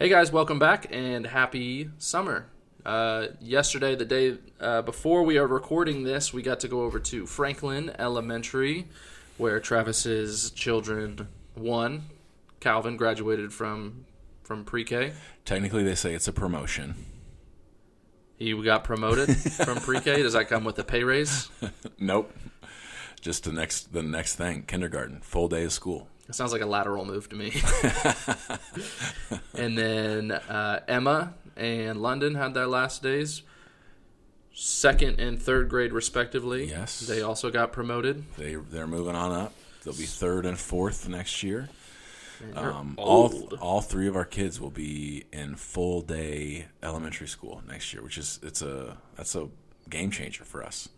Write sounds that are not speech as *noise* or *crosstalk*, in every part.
Hey guys, welcome back and happy summer. Uh, yesterday, the day uh, before we are recording this, we got to go over to Franklin Elementary, where Travis's children won. Calvin graduated from from pre-K. Technically, they say it's a promotion. He got promoted *laughs* from pre-K. Does that come with a pay raise? *laughs* Nope. Just the next the next thing, kindergarten, full day of school. It sounds like a lateral move to me. *laughs* and then uh, Emma and London had their last days, second and third grade respectively. Yes. they also got promoted. They they're moving on up. They'll be third and fourth next year. Um, all all three of our kids will be in full day elementary school next year, which is it's a that's a game changer for us.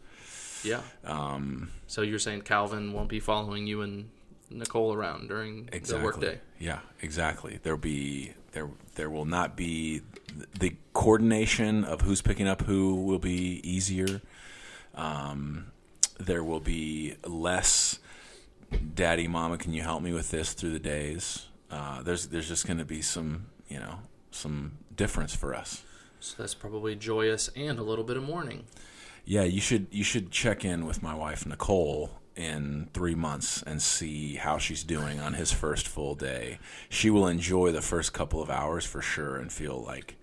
yeah. Um, So you're saying Calvin won't be following you and Nicole around during the exactly. workday? Yeah, exactly. There'll be there there will not be the coordination of who's picking up who will be easier. Um, there will be less. Daddy, Mama, can you help me with this through the days? Uh, there's there's just going to be some you know some difference for us. So that's probably joyous and a little bit of mourning. Yeah, you should you should check in with my wife Nicole in three months and see how she's doing on his first full day. She will enjoy the first couple of hours for sure and feel like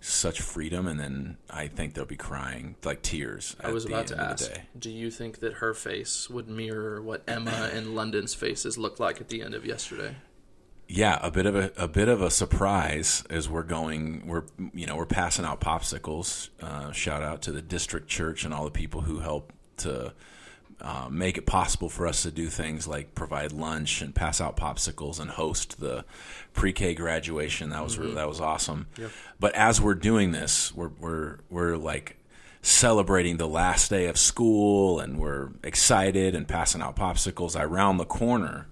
such freedom, and then I think they'll be crying like tears. I was about to end of the ask, do you think that her face would mirror what Emma *laughs* and London's faces looked like at the end of yesterday? Yeah, a bit of a, a bit of a surprise as we're going. We're you know we're passing out popsicles. Uh, shout out to the district church and all the people who help to uh, make it possible for us to do things like provide lunch and pass out popsicles and host the pre-K graduation. That was really, that was awesome. Yep. But as we're doing this, we're we're we're like celebrating the last day of school and we're excited and passing out popsicles. I round the corner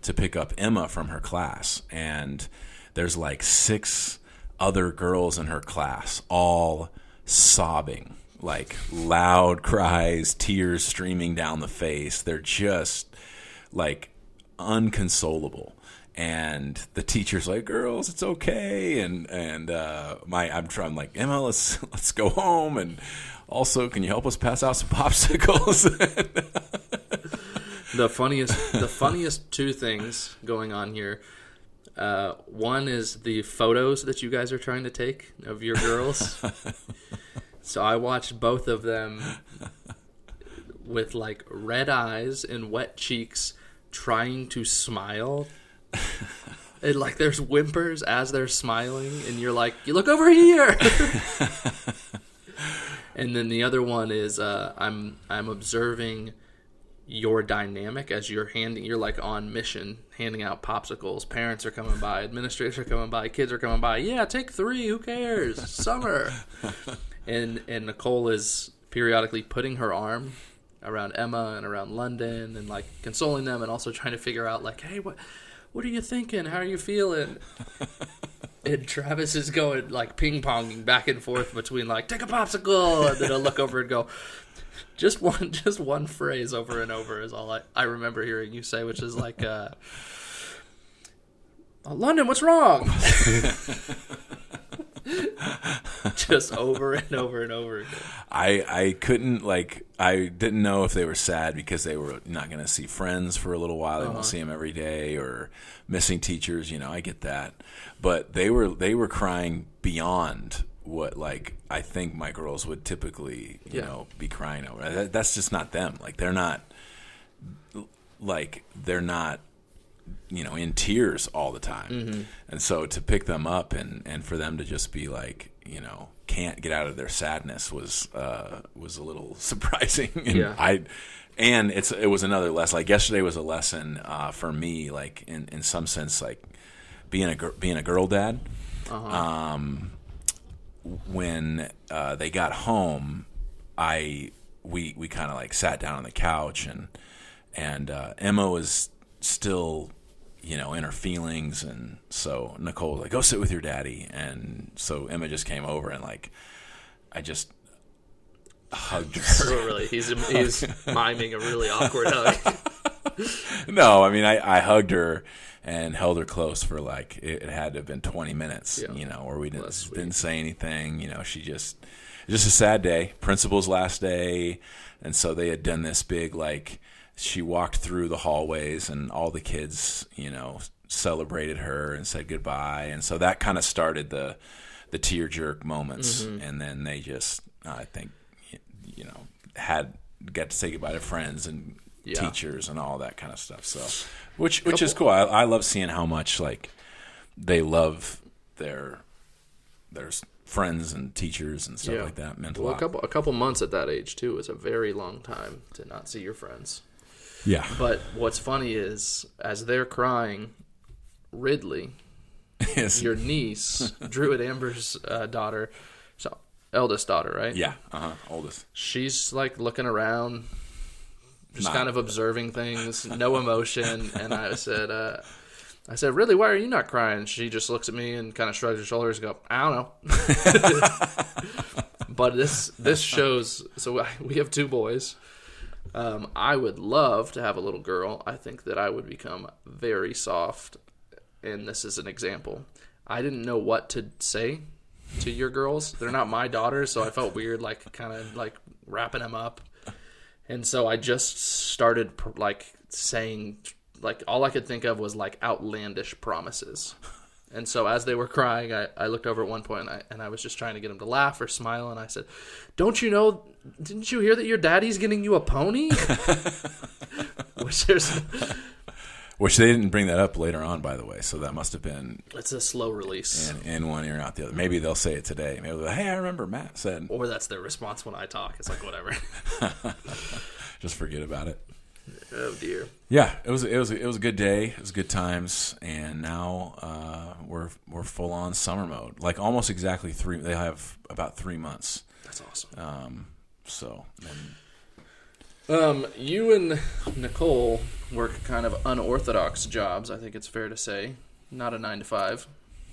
to pick up Emma from her class and there's like six other girls in her class all sobbing like loud cries tears streaming down the face. They're just like unconsolable. And the teacher's like girls it's okay. And and uh my i'm trying like emma let's *laughs* let's go home. And also can you help us pass out some *laughs* popsicles? The funniest, the funniest two things going on here. Uh, one is the photos that you guys are trying to take of your girls. *laughs* so I watched both of them *laughs* with like red eyes and wet cheeks, trying to smile. *laughs* And like there's whimpers as they're smiling, and you're like, you look over here. *laughs* and then the other one is uh, I'm I'm observing your dynamic as you're handing you're like on mission handing out popsicles parents are coming by administrators are coming by kids are coming by yeah take three who cares summer and and nicole is periodically putting her arm around emma and around london and like consoling them and also trying to figure out like hey what what are you thinking how are you feeling *laughs* and Travis is going like ping ponging back and forth between like take a popsicle and then I'll look over and go just one *laughs* just one phrase over and over is all I, I remember hearing you say, which is like uh, "Oh, London, what's wrong? *laughs* *laughs* just over and over and over again. I I couldn't like I didn't know if they were sad because they were not going to see friends for a little while. They won't uh-huh. see them every day or missing teachers. You know, I get that, but they were they were crying beyond what like I think my girls would typically you Yeah. know be crying over. That, that's just not them. Like they're not like they're not you know in tears all the time Mm-hmm. and so to pick them up and and for them to just be like you know can't get out of their sadness was uh was a little *laughs* surprising and Yeah. i and it's it was another lesson like yesterday was a lesson uh for me like in in some sense like being a gir- being a girl dad um when uh they got home i we we kind of like sat down on the couch and and uh, Emma was still, you know, in her feelings, and so Nicole was like, "Go sit with your daddy," and so Emma just came over and like, I just hugged *laughs* her. Really, he's he's *laughs* miming a really awkward hug. *laughs* no, I mean, I, I hugged her and held her close for like it, it had to have been 20 minutes, Yeah. you know, where we didn't didn't say anything. You know, she just just a sad day. Principal's last day, and so they had done this big like she walked through the hallways and all the kids, you know, celebrated her and said goodbye, and so that kind of started the the tear jerk moments, Mm-hmm. and then they just I think you know had got to say goodbye to friends and Yeah. teachers and all that kind of stuff. So, which which is cool. I, I love seeing how much like they love their their friends and teachers and stuff Yeah. like that. Meant a Well, a lot. couple a couple months at that age too is a very long time to not see your friends. Yeah, But what's funny is as they're crying, Ridley, *laughs* Yes. your niece, *laughs* Druid Amber's uh, daughter, so eldest daughter, right? yeah, uh huh. Oldest. She's like looking around, just Not- kind of observing things, no emotion. *laughs* And I said, uh, I said, really, why are you not crying? She just looks at me and kind of shrugs her shoulders and go, I don't know. but this this shows. So we have two boys. Um, I would love to have a little girl. I think that I would become very soft, and this is an example. I didn't know what to say to your girls. They're not my daughters, so I felt weird, like kind of like wrapping them up. And so I just started like saying, like all I could think of was like outlandish promises. And so as they were crying, I, I looked over at one point and I, and I was just trying to get them to laugh or smile. And I said, Don't you know, didn't you hear that your daddy's getting you a pony? *laughs* Which there's, Which they didn't bring that up later on, by the way. So that must have been it's a slow release. in, in one ear and out the other. Maybe they'll say it today. Maybe they'll be, hey, I remember Matt said. Or that's their response when I talk. It's like, whatever. *laughs* Just forget about it. Oh, dear. Yeah, it was it was it was a good day. It was good times, and now uh, we're we're full on summer mode. Like almost exactly three. They have about three months. That's awesome. Um, so and Um, you and Nicole work kind of unorthodox jobs. I think it's fair to say, not a nine to five,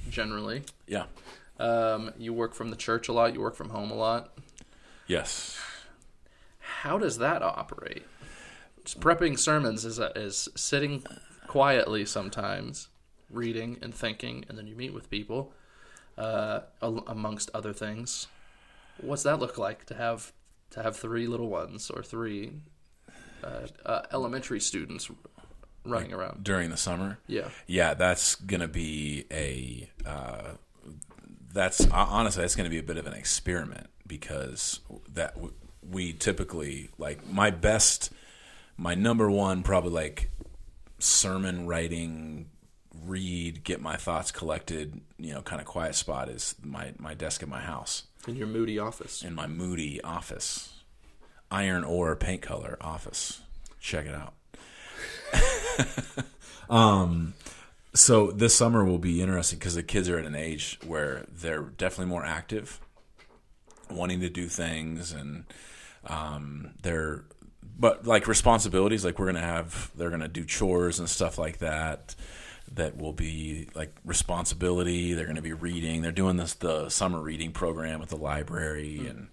generally. yeah, Um, you work from the church a lot. You work from home a lot. yes, How does that operate? Prepping sermons is is sitting quietly sometimes, reading and thinking, and then you meet with people, uh, amongst other things. What's that look like to have to have three little ones or three uh, uh, elementary students running around? during the summer. Yeah, Yeah, that's gonna be a. Uh, that's honestly that's gonna be a bit of an experiment because that w- we typically like my best, my number one probably like sermon writing, read, get my thoughts collected, you know, kind of quiet spot is my my desk in my house in your moody office. in my moody office, iron ore paint color office. Check it out. *laughs* um, so this summer will be interesting because the kids are at an age where they're definitely more active, wanting to do things, and um, they're but like responsibilities. Like we're gonna have, they're gonna do chores and stuff like that. That will be like responsibility. They're going to be reading. They're doing this the summer reading program at the library, and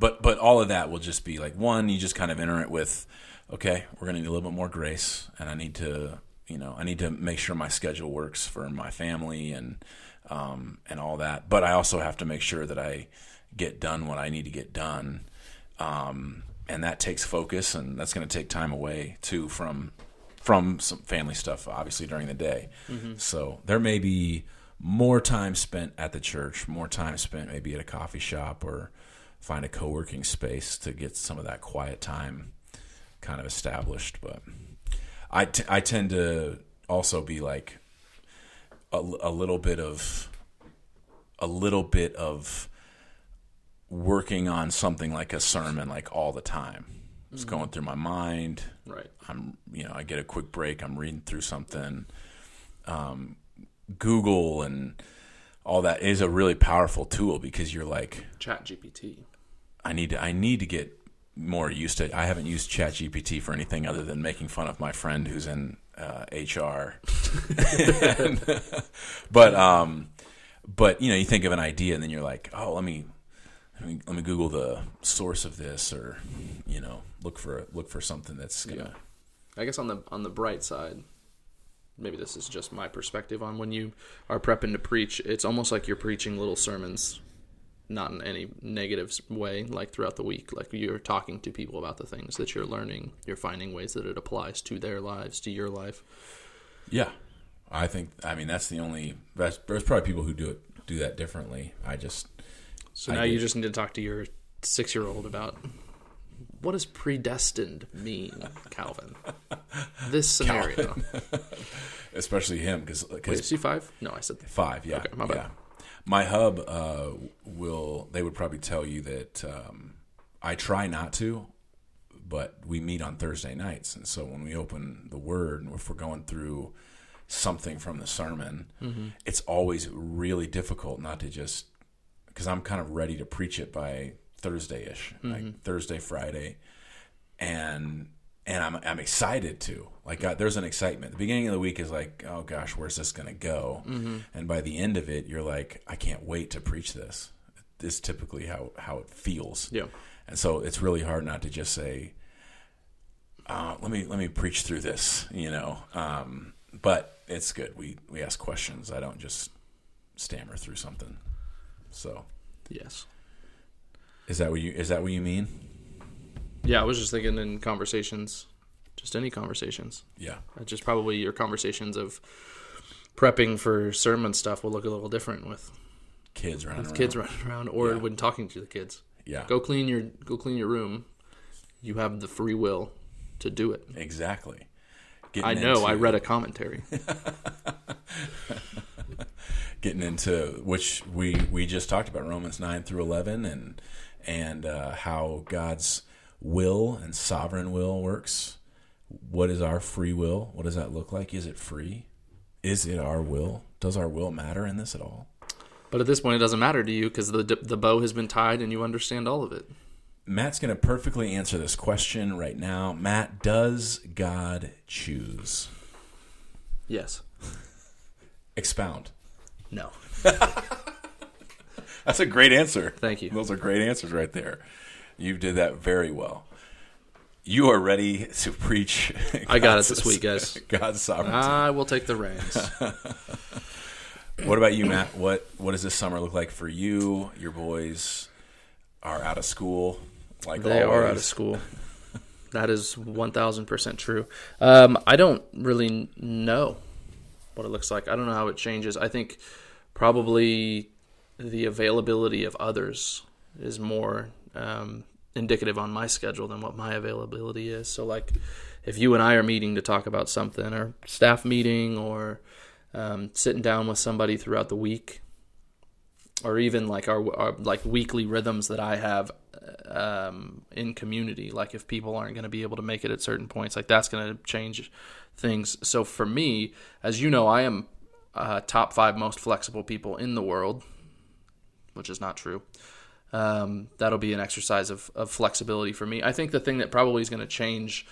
but but all of that will just be like one. You just kind of enter it with, okay, we're going to need a little bit more grace, and I need to you know I need to make sure my schedule works for my family and um, and all that. But I also have to make sure that I get done what I need to get done, um, and that takes focus, and that's going to take time away too from from some family stuff, obviously during the day. Mm-hmm. So there may be more time spent at the church, more time spent maybe at a coffee shop or find a co-working space to get some of that quiet time kind of established. But I, t- I tend to also be like a, a little bit of a little bit of working on something like a sermon like all the time. It's going through my mind. Right. I'm, you know, I get a quick break. I'm reading through something. Um, Google and all that is a really powerful tool because you're like, Chat GPT. I need to, I need to get more used to. I haven't used ChatGPT for anything other than making fun of my friend who's in uh, HR. And- *laughs* *laughs* but um, but you know, you think of an idea and then you're like, oh, let me. Let me, let me Google the source of this, or you know, look for look for something that's gonna I guess on the on the bright side, maybe this is just my perspective on when you are prepping to preach. It's almost like you're preaching little sermons, not in any negative way. Like throughout the week, like you're talking to people about the things that you're learning. You're finding ways that it applies to their lives, to your life. Yeah, I think. I mean, that's the only. That's, there's probably people who do it do that differently. I just. So I now you just need to talk to your six year old about what does predestined mean, Calvin? *laughs* This scenario. *laughs* especially him because Wait, is he five? No, I said five. Yeah, Okay, my bad. yeah. My hub uh, will. They would probably tell you that um, I try not to, but we meet on Thursday nights, and so when we open the Word, and if we're going through something from the sermon, Mm-hmm. it's always really difficult not to just because I'm kind of ready to preach it by Thursday ish, Mm-hmm. like Thursday, Friday, and and I'm I'm excited to like God, there's an excitement. The beginning of the week is like, oh gosh, where's this going to go? Mm-hmm. And by the end of it, you're like, I can't wait to preach this. This is typically how how it feels. Yeah. And so it's really hard not to just say, uh, let me let me preach through this, you know. Um, but it's good. We we ask questions. I don't just stammer through something. So Yes. is that what you is that what you mean? Yeah, I was just thinking in conversations, just any conversations. Yeah. Uh, Just probably your conversations of prepping for sermon stuff will look a little different with Kids running around. kids running around or Yeah. when talking to the kids. Yeah. Go clean your go clean your room. You have the free will to do it. Exactly. I know. I read a commentary. *laughs* getting into which we we just talked about Romans nine through eleven and and uh, how God's will and sovereign will works. What is our free will? What does that look like? Is it free? Is it our will? Does our will matter in this at all? But at this point, it doesn't matter to you because the the bow has been tied and you understand all of it. Matt's going to perfectly answer this question right now. Matt, does God choose? Yes. Expound. No. *laughs* That's a great answer. Thank you. Those are great answers right there. You did that very well. You are ready to preach. I got it this week, guys. *laughs* God's sovereignty. I will take the reins. *laughs* what about you, Matt? What What does this summer look like for you? Your boys are out of school, like They always. are out of school. That is one thousand percent true. Um, I don't really know what it looks like. I don't know how it changes. I think probably the availability of others is more um, indicative on my schedule than what my availability is. So, like, if you and I are meeting to talk about something, or staff meeting, or um, sitting down with somebody throughout the week, or even like our, our like weekly rhythms that I have um, in community. Like if people aren't going to be able to make it at certain points, like that's going to change things. So for me, as you know, I am uh, top five most flexible people in the world, which is not true. Um, that'll be an exercise of, of flexibility for me. I think the thing that probably is going to change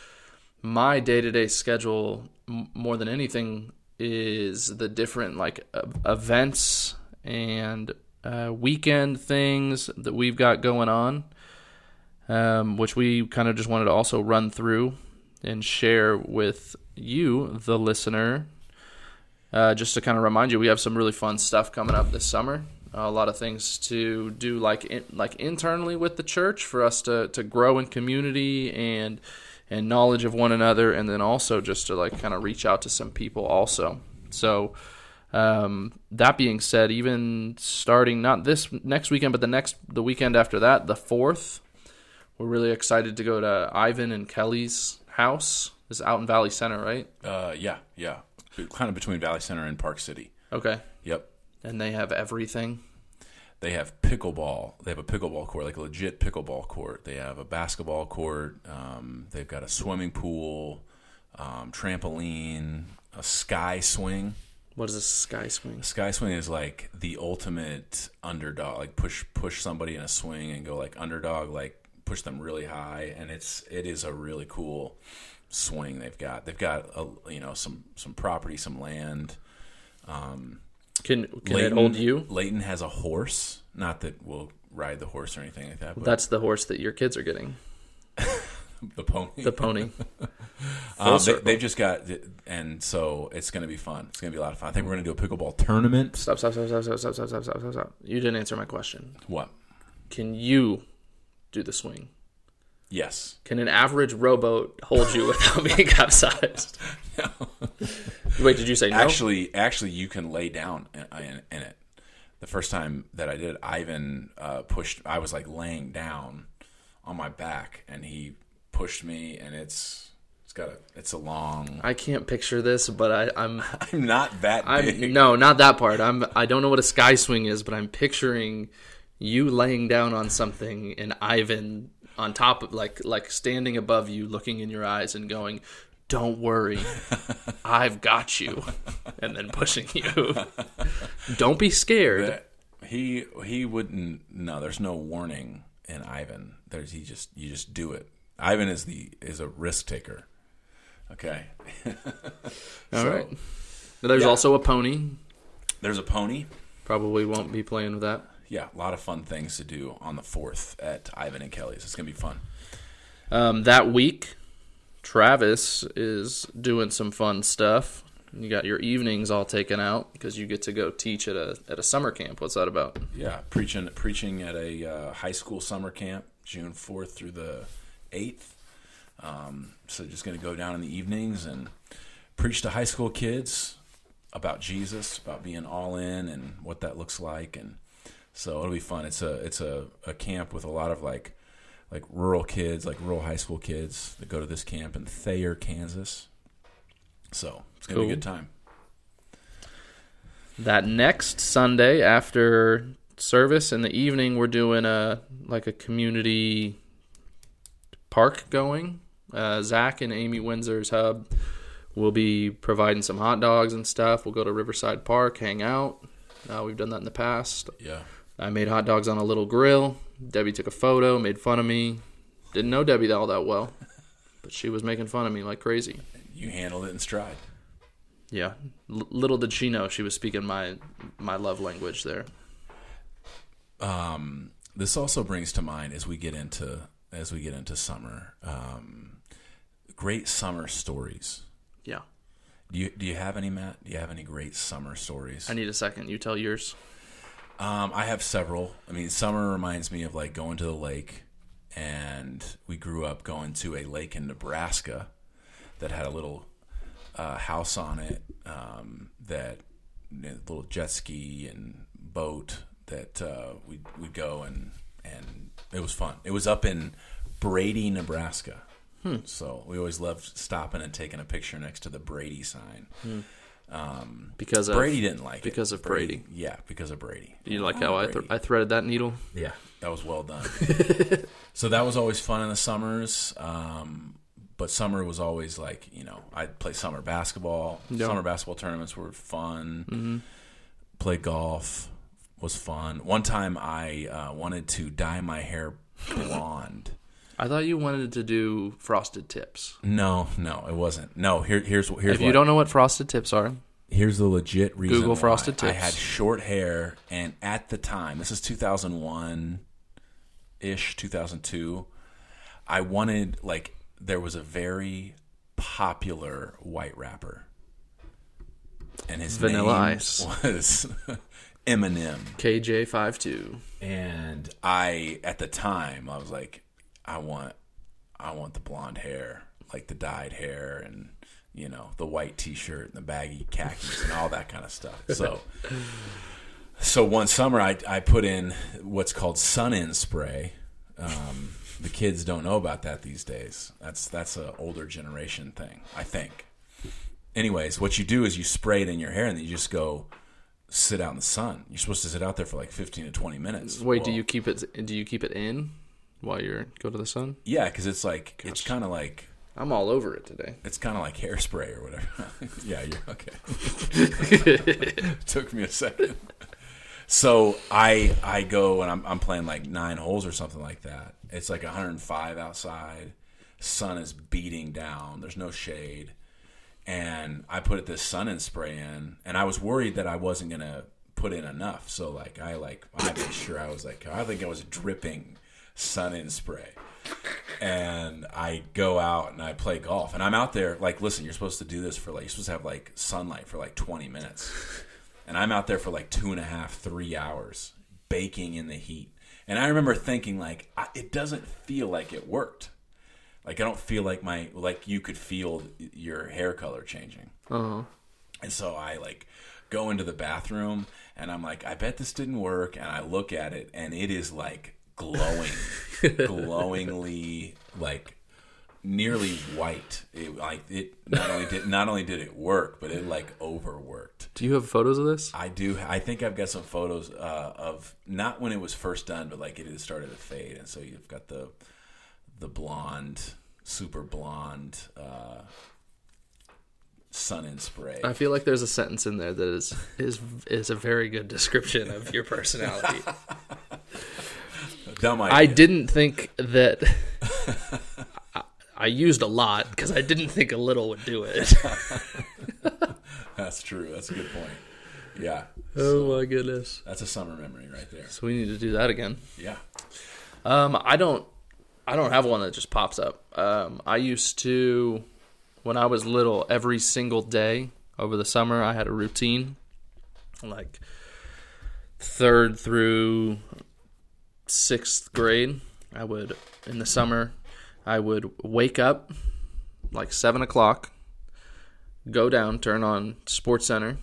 my day to day schedule m- more than anything is the different like uh, events and uh, weekend things that we've got going on, um, which we kind of just wanted to also run through and share with you, the listener. Uh, just to kind of remind you, we have some really fun stuff coming up this summer. a lot of things to do, like in, like internally with the church, for us to, to grow in community and and knowledge of one another, and then also just to like kind of reach out to some people also. So, um, that being said, even starting not this next weekend, but the next the weekend after that, the fourth, we're really excited to go to Ivan and Kelly's house. It's out in Valley Center, right? Uh, yeah, yeah, kind of between Valley Center and Park City. Okay, Yep. and they have everything. They have pickleball. They have a pickleball court, like a legit pickleball court. They have a basketball court. Um, they've got a swimming pool, um, trampoline, a sky swing. What is a sky swing? A Sky swing is like the ultimate underdog. Like push push somebody in a swing and go like underdog, like push them really high, and it's it is a really cool swing they've got. They've got a, you know some some property, some land. Can can it hold you? Leighton has a horse. Not that we'll ride the horse or anything like that. But That's the horse that your kids are getting. *laughs* the pony. The pony. *laughs* Um, they, they've just got, and so it's going to be fun. It's going to be a lot of fun. I think we're going to do a pickleball tournament. Stop, stop, stop, stop, stop, stop, stop, stop, stop, stop, stop. You didn't answer my question. What? Can you do the swing? Yes. Can an average rowboat hold you *laughs* without being capsized? No. Wait, did you say no? Actually, actually, you can lay down in, in, in it. The first time that I did, Ivan uh, pushed. I was like laying down on my back, and he pushed me, and it's it's got a it's a long. I can't picture this, but I, I'm *laughs* I'm not that big. I'm no, not that part. I'm I don't know what a sky swing is, but I'm picturing you laying down on something and Ivan on top of like like standing above you, looking in your eyes and going, "Don't worry, *laughs* I've got you," and then pushing you. don't be scared. That- he he wouldn't. No, there's no warning in Ivan. There's he just you just do it. Ivan is the is a risk taker. Okay. *laughs* All So, right. There's yeah. also a pony. There's a pony. Probably won't be playing with that. Yeah, a lot of fun things to do on the fourth at Ivan and Kelly's. It's gonna be fun. Um, that week, Travis is doing some fun stuff. You got your evenings all taken out because you get to go teach at a at a summer camp. What's that about? Yeah, preaching preaching at a uh, high school summer camp, June fourth through the eighth. Um, so just going to go down in the evenings and preach to high school kids about Jesus, about being all in, and what that looks like. And so it'll be fun. It's a it's a, a camp with a lot of like like rural kids, like rural high school kids that go to this camp in Thayer, Kansas. So it's gonna be a good time. That next Sunday after service in the evening, we're doing a like a community park going. Uh, Zach and Amy Windsor's hub will be providing some hot dogs and stuff. We'll go to Riverside Park, hang out. Uh, we've done that in the past. Yeah. I made hot dogs on a little grill. Debbie took a photo, made fun of me. Didn't know Debbie all that well, but she was making fun of me like crazy. You handled it in stride. Yeah, L- little did she know she was speaking my my love language there. um, this also brings to mind as we get into as we get into summer, um, great summer stories. Yeah, Do you do you have any, Matt? Do you have any great summer stories? I need a second. You tell yours. Um, I have several. I mean, summer reminds me of like going to the lake, and we grew up going to a lake in Nebraska that had a little uh, house on it um, that you know, little jet ski and boat that uh, we we'd go and and it was fun. It was up in Brady, Nebraska. So we always loved stopping and taking a picture next to the Brady sign. Because of Brady didn't like it because of Brady. Yeah, because of Brady. You like Oh, how I, th- I threaded that needle? Yeah, that was well done. *laughs* so that was always fun in the summers. Um, but summer was always like you know I'd play summer basketball. Yeah. Summer basketball tournaments were fun. Play golf was fun. One time I uh, wanted to dye my hair blonde. I thought you wanted to do frosted tips. No, no, it wasn't. No, here, here's here's If what, you don't know what frosted tips are, here's the legit reason. Google frosted I had short hair, and at the time, this is 2001 ish, 2002. I wanted like there was a very popular white rapper, and his Vanilla name Ice. was *laughs* Eminem. KJ52. And I, at the time, I was like, I want, I want the blonde hair, like the dyed hair, and you know the white T-shirt and the baggy khakis and all that kind of stuff. So, so one summer I I put in what's called sun in spray. Um, the kids don't know about that these days. That's that's a older generation thing, I think. Anyways, what you do is you spray it in your hair and then you just go sit out in the sun. You're supposed to sit out there for like 15 to 20 minutes. Wait, do you keep it? Do you keep it in while you're go to the sun? Yeah, because it's like it's kind of like I'm all over it today. it's kind of like hairspray or whatever. *laughs* yeah, you're okay. *laughs* Took me a second. So I I go and I'm I'm playing like nine holes or something like that. It's like 105 outside. Sun is beating down. There's no shade, and I put this sun in spray in, and I was worried that I wasn't gonna put in enough. So like I like I made sure I was like I think I was dripping sun in spray. and I go out and I play golf. And I'm out there like, listen, you're supposed to do this for like, you're supposed to have like sunlight for like 20 minutes. And I'm out there for like two and a half, three hours, baking in the heat. And I remember thinking like, I, it doesn't feel like it worked. Like I don't feel like my like you could feel your hair color changing. Uh-huh. And so I like go into the bathroom and I'm like, I bet this didn't work. And I look at it and it is like glowing, *laughs* glowingly like nearly white. It like it not only did not only did it work, but it like overworked. Do you have photos of this? I do. I think I've got some photos uh, of not when it was first done, but like it had started to fade, and so you've got the the blonde, super blonde uh, sun in spray. I feel like there's a sentence in there that is is is a very good description of your *laughs* personality. Dumb idea. I didn't think that *laughs* I, I used a lot because I didn't think a little would do it. *laughs* That's true. That's a good point. Yeah. oh my goodness! That's a summer memory right there. So we need to do that again. Yeah. Um, I don't, I don't have one that just pops up. Um, I used to, when I was little, every single day over the summer, I had a routine, like third through sixth grade. I would in the summer, I would wake up like seven o'clock, go down, turn on Sports Center,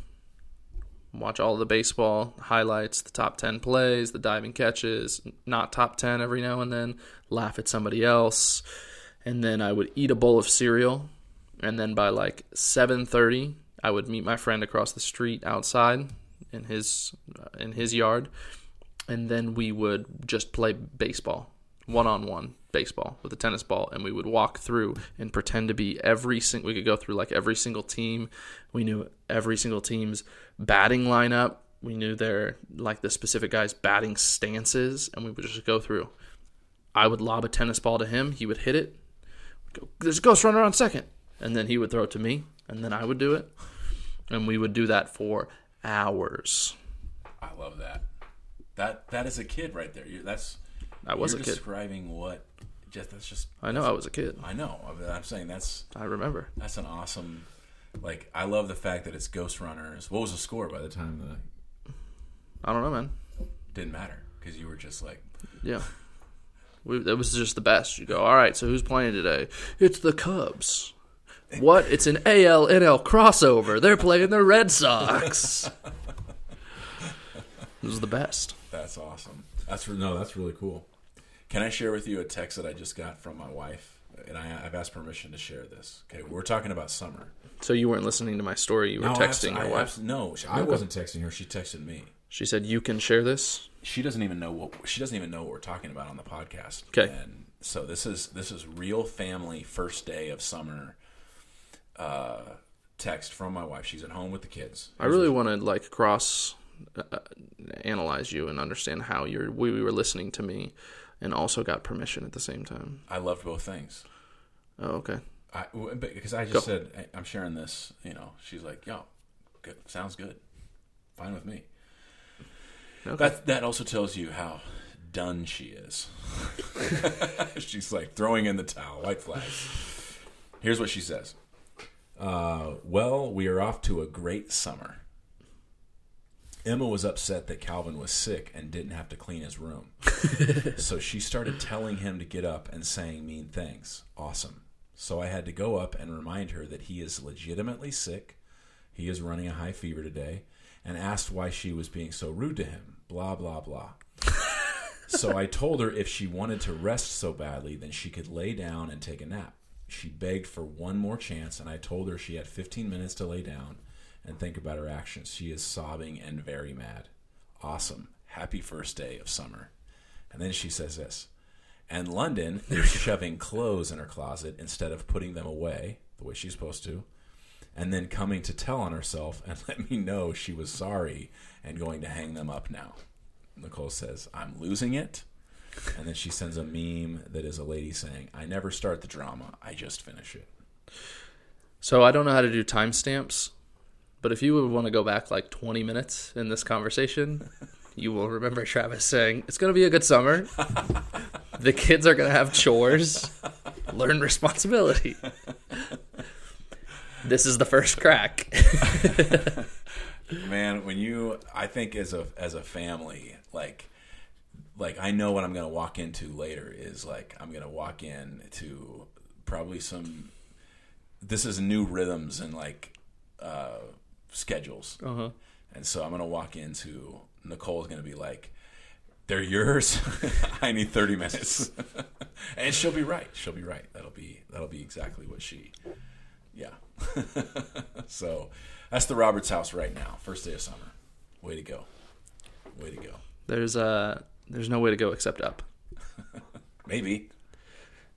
watch all the baseball highlights, the top 10 plays, the diving catches, not top 10 every now and then, laugh at somebody else, and then I would eat a bowl of cereal, and then by like 7:30, I would meet my friend across the street outside in his uh, in his yard, and then we would just play baseball, one-on-one baseball with a tennis ball and we would walk through and pretend to be every single we could go through like every single team. We knew every single team's batting lineup. We knew their like the specific guys batting stances and we would just go through. I would lob a tennis ball to him. He would hit it. Go, there's a ghost runner on second. And then he would throw it to me and then i would do it. And we would do that for hours. I love that. That that is a kid right there. You, that's i was you're a kid describing what. Just that's just. i know i was a kid I know. I'm- I'm saying that's i remember that's an awesome. Like I love the fact that it's Ghost Runners. What was the score by the time the i don't know man didn't matter because you were just like Yeah. We, that was just the best. You go, all right, so who's playing today? It's the Cubs. What? It's an AL NL crossover. They're playing the Red Sox. *laughs* it was the best. That's awesome. That's no, that's really cool. Can I share with you a text that I just got from my wife? And I, I've asked permission to share this. Okay, we're talking about summer. So you weren't listening to my story. You were No, texting abs- your I wife. no, I wasn't texting her. She texted me. She said, "You can share this." She doesn't even know what she doesn't even know what we're talking about on the podcast. Okay, And so this is this is real family first day of summer. Uh, text from my wife. She's at home with the kids. I really want to like cross uh, analyze you and understand how you're. We, we were listening to me, and also got permission at the same time. I loved both things. Oh, okay. I because I just Go. said I'm sharing this. You know, she's like, "Yo, good, sounds good, fine with me." Okay. That that also tells you how done she is. *laughs* She's like throwing in the towel, white flag. Here's what she says. Uh, well, we are off to a great summer. Emma was upset that Calvin was sick and didn't have to clean his room. *laughs* so she started telling him to get up and saying mean things. Awesome. So I had to go up and remind her that he is legitimately sick. He is running a high fever today and asked why she was being so rude to him. Blah, blah, blah. *laughs* so I told her if she wanted to rest so badly, then she could lay down and take a nap. She begged for one more chance, and I told her she had 15 minutes to lay down and think about her actions. She is sobbing and very mad. Awesome. Happy first day of summer. And then she says this. And London *laughs* is shoving clothes in her closet instead of putting them away the way she's supposed to and then coming to tell on herself and *laughs* let me know she was sorry and going to hang them up now. Nicole says, I'm losing it. And then she sends a meme that is a lady saying, I never start the drama, I just finish it. So I don't know how to do timestamps, but if you would want to go back like 20 minutes in this conversation, *laughs* you will remember Travis saying, It's going to be a good summer. *laughs* the kids are going to have chores. Learn responsibility. *laughs* This is the first crack. Man, when you, I think as a as a family, like, like I know what I'm gonna walk into later is like I'm gonna walk in to probably some. This is new rhythms and like uh, schedules, uh-huh. and so I'm gonna walk into Nicole's gonna be like, "They're yours. *laughs* I need 30 minutes," *laughs* and she'll be right. She'll be right. That'll be that'll be exactly what she. Yeah. *laughs* so that's the Roberts house right now. First day of summer. Way to go. Way to go. There's uh there's no way to go except up. Maybe.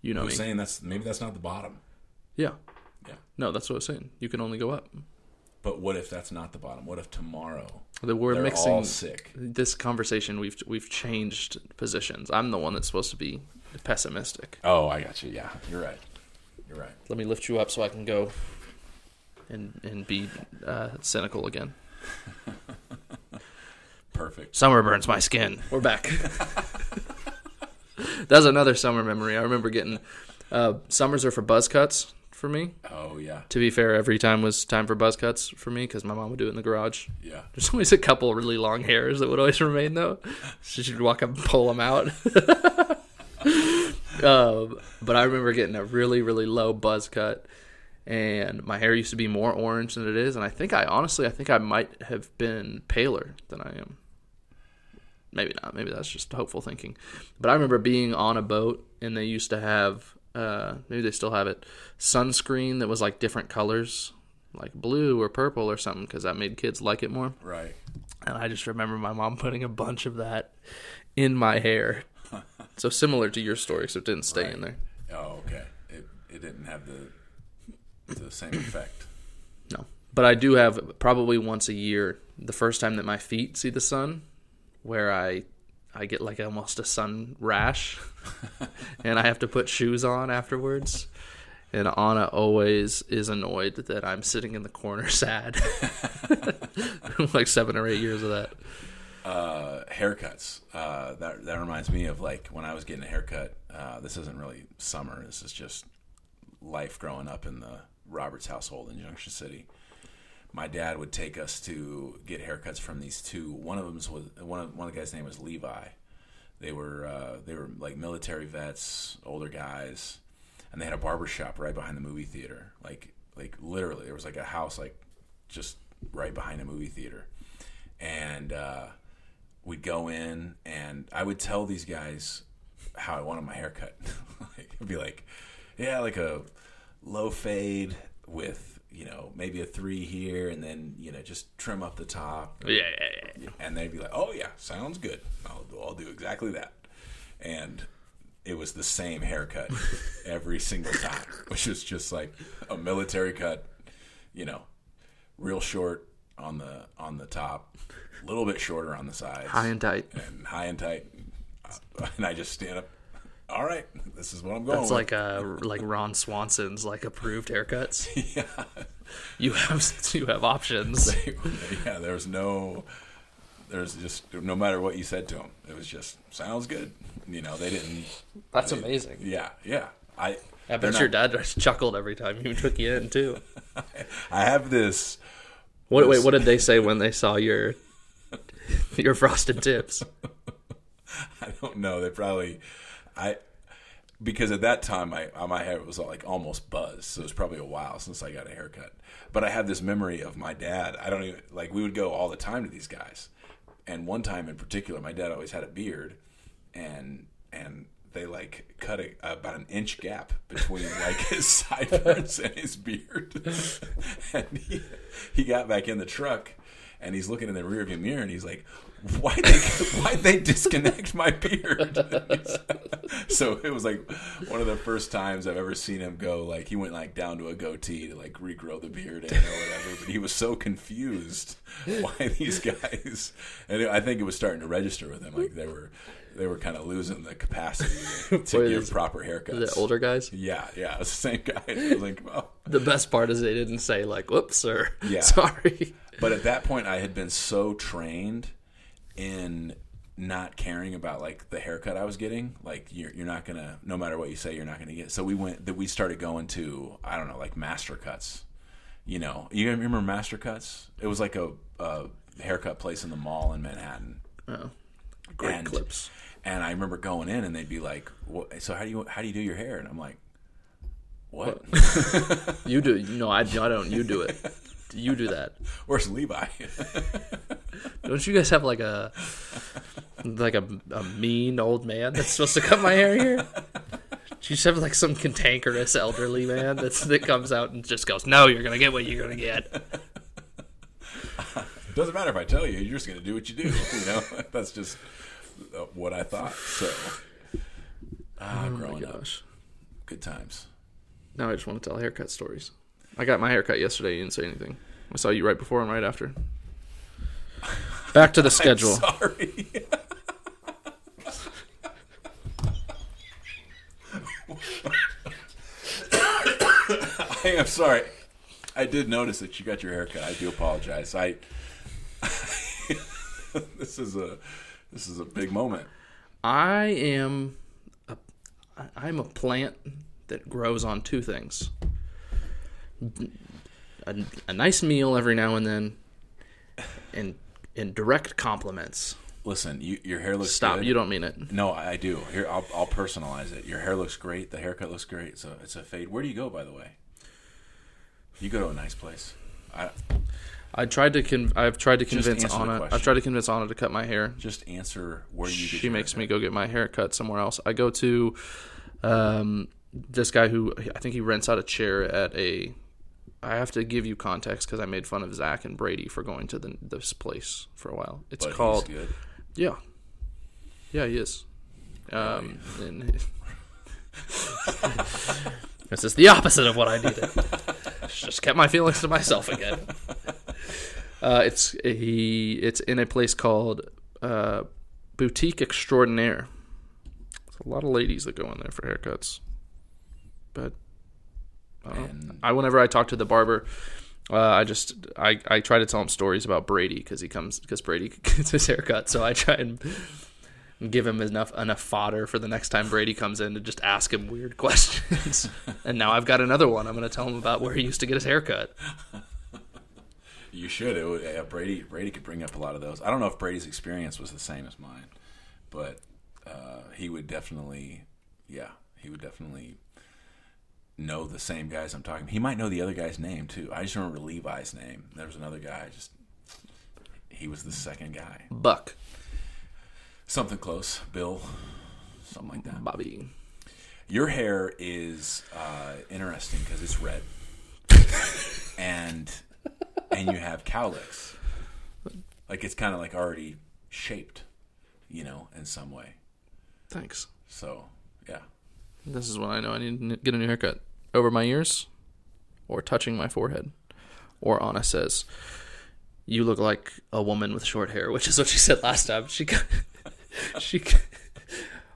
You know I me. was saying that's maybe that's not the bottom. Yeah. Yeah. No, that's what I was saying. You can only go up. But what if that's not the bottom? What if tomorrow That we're they're mixing all sick? this conversation. We've we've changed positions. I'm the one that's supposed to be pessimistic. Oh, I got you. Yeah, you're right. You're right. Let me lift you up so I can go and and be uh, cynical again. *laughs* Perfect. Summer burns my skin. We're back. *laughs* That's another summer memory. I remember getting uh, summers are for buzz cuts for me. Oh yeah. To be fair, every time was time for buzz cuts for me because my mom would do it in the garage. Yeah. There's always a couple really long hairs that would always remain though. So she'd walk up and pull them out. *laughs* um, but I remember getting a really, really low buzz cut, and my hair used to be more orange than it is. And I think I honestly, I think I might have been paler than I am. Maybe not. Maybe that's just hopeful thinking. But I remember being on a boat, and they used to have, uh, maybe they still have it, sunscreen that was like different colors, like blue or purple or something, because that made kids like it more. Right. And I just remember my mom putting a bunch of that in my hair. *laughs* so similar to your story, so it didn't stay Right. in there. Oh, okay. It it didn't have the the same effect. No. But I do have probably once a year the first time that my feet see the sun where I I get like almost a sun rash *laughs* and I have to put shoes on afterwards. And Auna always is annoyed that I'm sitting in the corner *laughs* sad. *laughs* like seven or eight years of that. uh, haircuts. Uh, that that reminds me of like when I was getting a haircut. Uh, this isn't really summer. This is just life growing up in the Roberts household in Junction City. My dad would take us to get haircuts from these two. One of them was one of one of the guys' name was Levi. They were uh, they were like military vets, older guys, and they had a barber shop right behind the movie theater. Like like literally, there was like a house like just right behind a movie theater, and uh, we'd go in, and I would tell these guys how I wanted my haircut. *laughs* like, it'd be like, yeah, like a low fade with you know maybe a three here, and then you know just trim up the top, Yeah, yeah, yeah. and they'd be like, "Oh yeah, sounds good. I'll, I'll do exactly that." And it was the same haircut *laughs* every single time, which was just like a military cut, you know, real short on the on the top, a little bit shorter on the sides, High and tight. and high and tight. And I just stand up. All right, this is what I'm going. It's with. like uh like Ron Swanson's like approved haircuts. *laughs* yeah, You have *laughs* you have options. *laughs* yeah. There's no, there's just no matter what you said to him, it was just sounds good. You know, they didn't. That's amazing. Yeah, yeah. I I bet not- your dad just chuckled every time he took you in too. I have this. What, wait, what did they say when they saw your your frosted tips? I don't know. They probably, I, because at that time my uh, my hair was like almost buzzed, so it was probably a while since I got a haircut. But I have this memory of my dad. I don't even like we would go all the time to these guys, and one time in particular, my dad always had a beard, and and they like cut a, about an inch gap between *laughs* like his sideburns and his beard, *laughs* and he he got back in the truck. And he's looking in the rearview mirror, and he's like, *laughs* "Why they why they disconnect my beard?" *laughs* so it was like one of the first times I've ever seen him go like he went like down to a goatee to like regrow the beard in or whatever. But he was so confused *laughs* why these guys, and I think it was starting to register with him like they were they were kind of losing the capacity to, Were give proper haircuts. The older guys. Yeah, yeah, the same guy. Like, oh. The best part is they didn't say like, "Whoops, sir, Yeah. sorry." But at that point, I had been so trained in not caring about like the haircut I was getting. Like you're you're not gonna no matter what you say, you're not gonna get. So we went that we started going to I don't know like master cuts. You know, you remember master cuts? It was like a, a haircut place in the mall in Manhattan. Oh, great And- clips. And I remember going in and they'd be like, "So how do you how do you do your hair?" And I'm like, "What? *laughs* You do. No, I, I don't. You do it. *laughs* You do that. *laughs* Where's Levi?" *laughs* Don't you guys have like a like a, a mean old man that's supposed to cut my hair here? Do you just have like some cantankerous elderly man that's that comes out and just goes, "No, you're gonna get what you're gonna get." *laughs* Doesn't matter if I tell you, you're just going to do what you do. You know, that's just uh, what I thought. So, ah, growing up, Gosh. good times. Now I just want to tell haircut stories. I got my haircut yesterday. You didn't say anything. I saw you right before and right after. Back to the *laughs* schedule. Sorry. I am sorry. I did notice that you got your haircut. I do apologize. I *laughs* this is a this is a big moment. I am a, I'm a plant that grows on two things. A, a nice meal every now and then and and direct compliments. Listen, you, your hair looks Stop, good. you don't mean it. No, I do. Here, I'll, I'll personalize it. Your hair looks great. The haircut looks great. So it's a fade. Where do you go, by the way? You go to a nice place. I I tried to con- I've tried to convince Auna. I've tried to convince Auna to cut my hair. just answer where you. She makes me go get my hair cut somewhere else. I go to um, this guy who I think he rents out a chair at a. I have to give you context because I made fun of Zach and Brady for going to the, this place for a while. It's But called good. yeah, yeah, he is. Um, and *laughs* this is the opposite of what I needed. *laughs* Just kept my feelings to myself again. *laughs* Uh, it's he. It's in a place called uh, Boutique Extraordinaire. There's a lot of ladies that go in there for haircuts, but I, don't know. And- I whenever I talk to the barber, uh, I just I, I try to tell him stories about Brady because he comes because Brady *laughs* gets his haircut. So I try and give him enough enough fodder for the next time Brady comes in to just ask him weird *laughs* questions. and now I've got another one. I'm going to tell him about where he used to get his haircut. *laughs* You should. It would, yeah, Brady. Brady could bring up a lot of those. I don't know if Brady's experience was the same as mine, but uh, he would definitely. Yeah, he would definitely know the same guys I'm talking. He might know the other guy's name too. I just remember Levi's name. There was another guy. Just he was the second guy. Buck, Something close. Bill. Something like that. Bobby. Your hair is uh, interesting because it's red, *laughs* and and you have cowlicks. Like it's kind of like already shaped, you know, in some way. Thanks. So yeah, This is when I know I need to get a new haircut. Over my ears, or touching my forehead. Or Auna says, "You look like a woman with short hair," which is what she said last time. She, got- *laughs* she,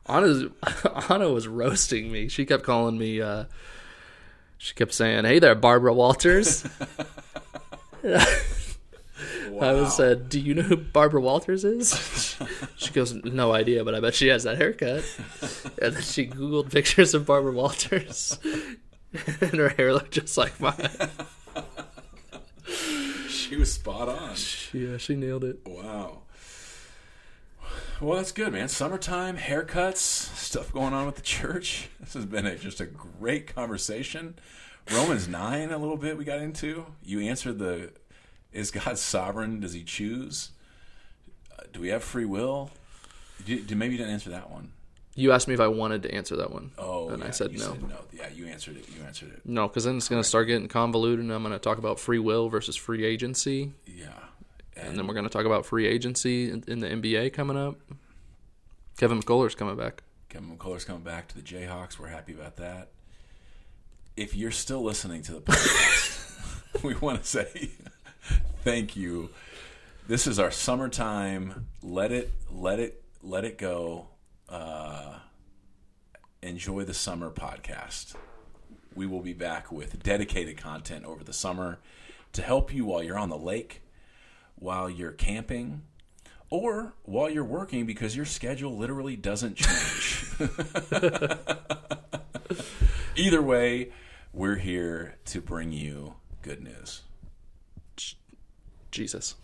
Auna, *laughs* Auna was roasting me. She kept calling me. Uh, she kept saying, "Hey there, Barbara Walters." *laughs* I was said, "Do you know who Barbara Walters is?" she goes, "No idea, but I bet she has that haircut." And then she googled pictures of Barbara Walters, *laughs* and her hair looked just like mine. *laughs* she was spot on. Yeah, she nailed it. Wow. Well, that's good, man. Summertime haircuts, stuff going on with the church. This has been a, just a great conversation. Romans nine, a little bit we got into. You answered the: Is God sovereign? Does He choose? Uh, do we have free will? Do, do, maybe you didn't answer that one. You asked me if I wanted to answer that one. Oh, and yeah, I said you no. no. Yeah, you answered it. You answered it. No, because then it's going to start getting convoluted, and I'm going to talk about free will versus free agency, Yeah. and then we're going to talk about free agency in, in the NBA coming up. Kevin McCullar's coming back. Kevin McCullar's coming back to the Jayhawks. We're happy about that. If you're still listening to the podcast, *laughs* we want to say *laughs* thank you. This is our summertime. Let it, let it, let it go. Uh, enjoy the Summer podcast. We will be back with dedicated content over the summer to help you while you're on the lake, while you're camping, or while you're working because your schedule literally doesn't change. *laughs* Either way, we're here to bring you good news. Jesus.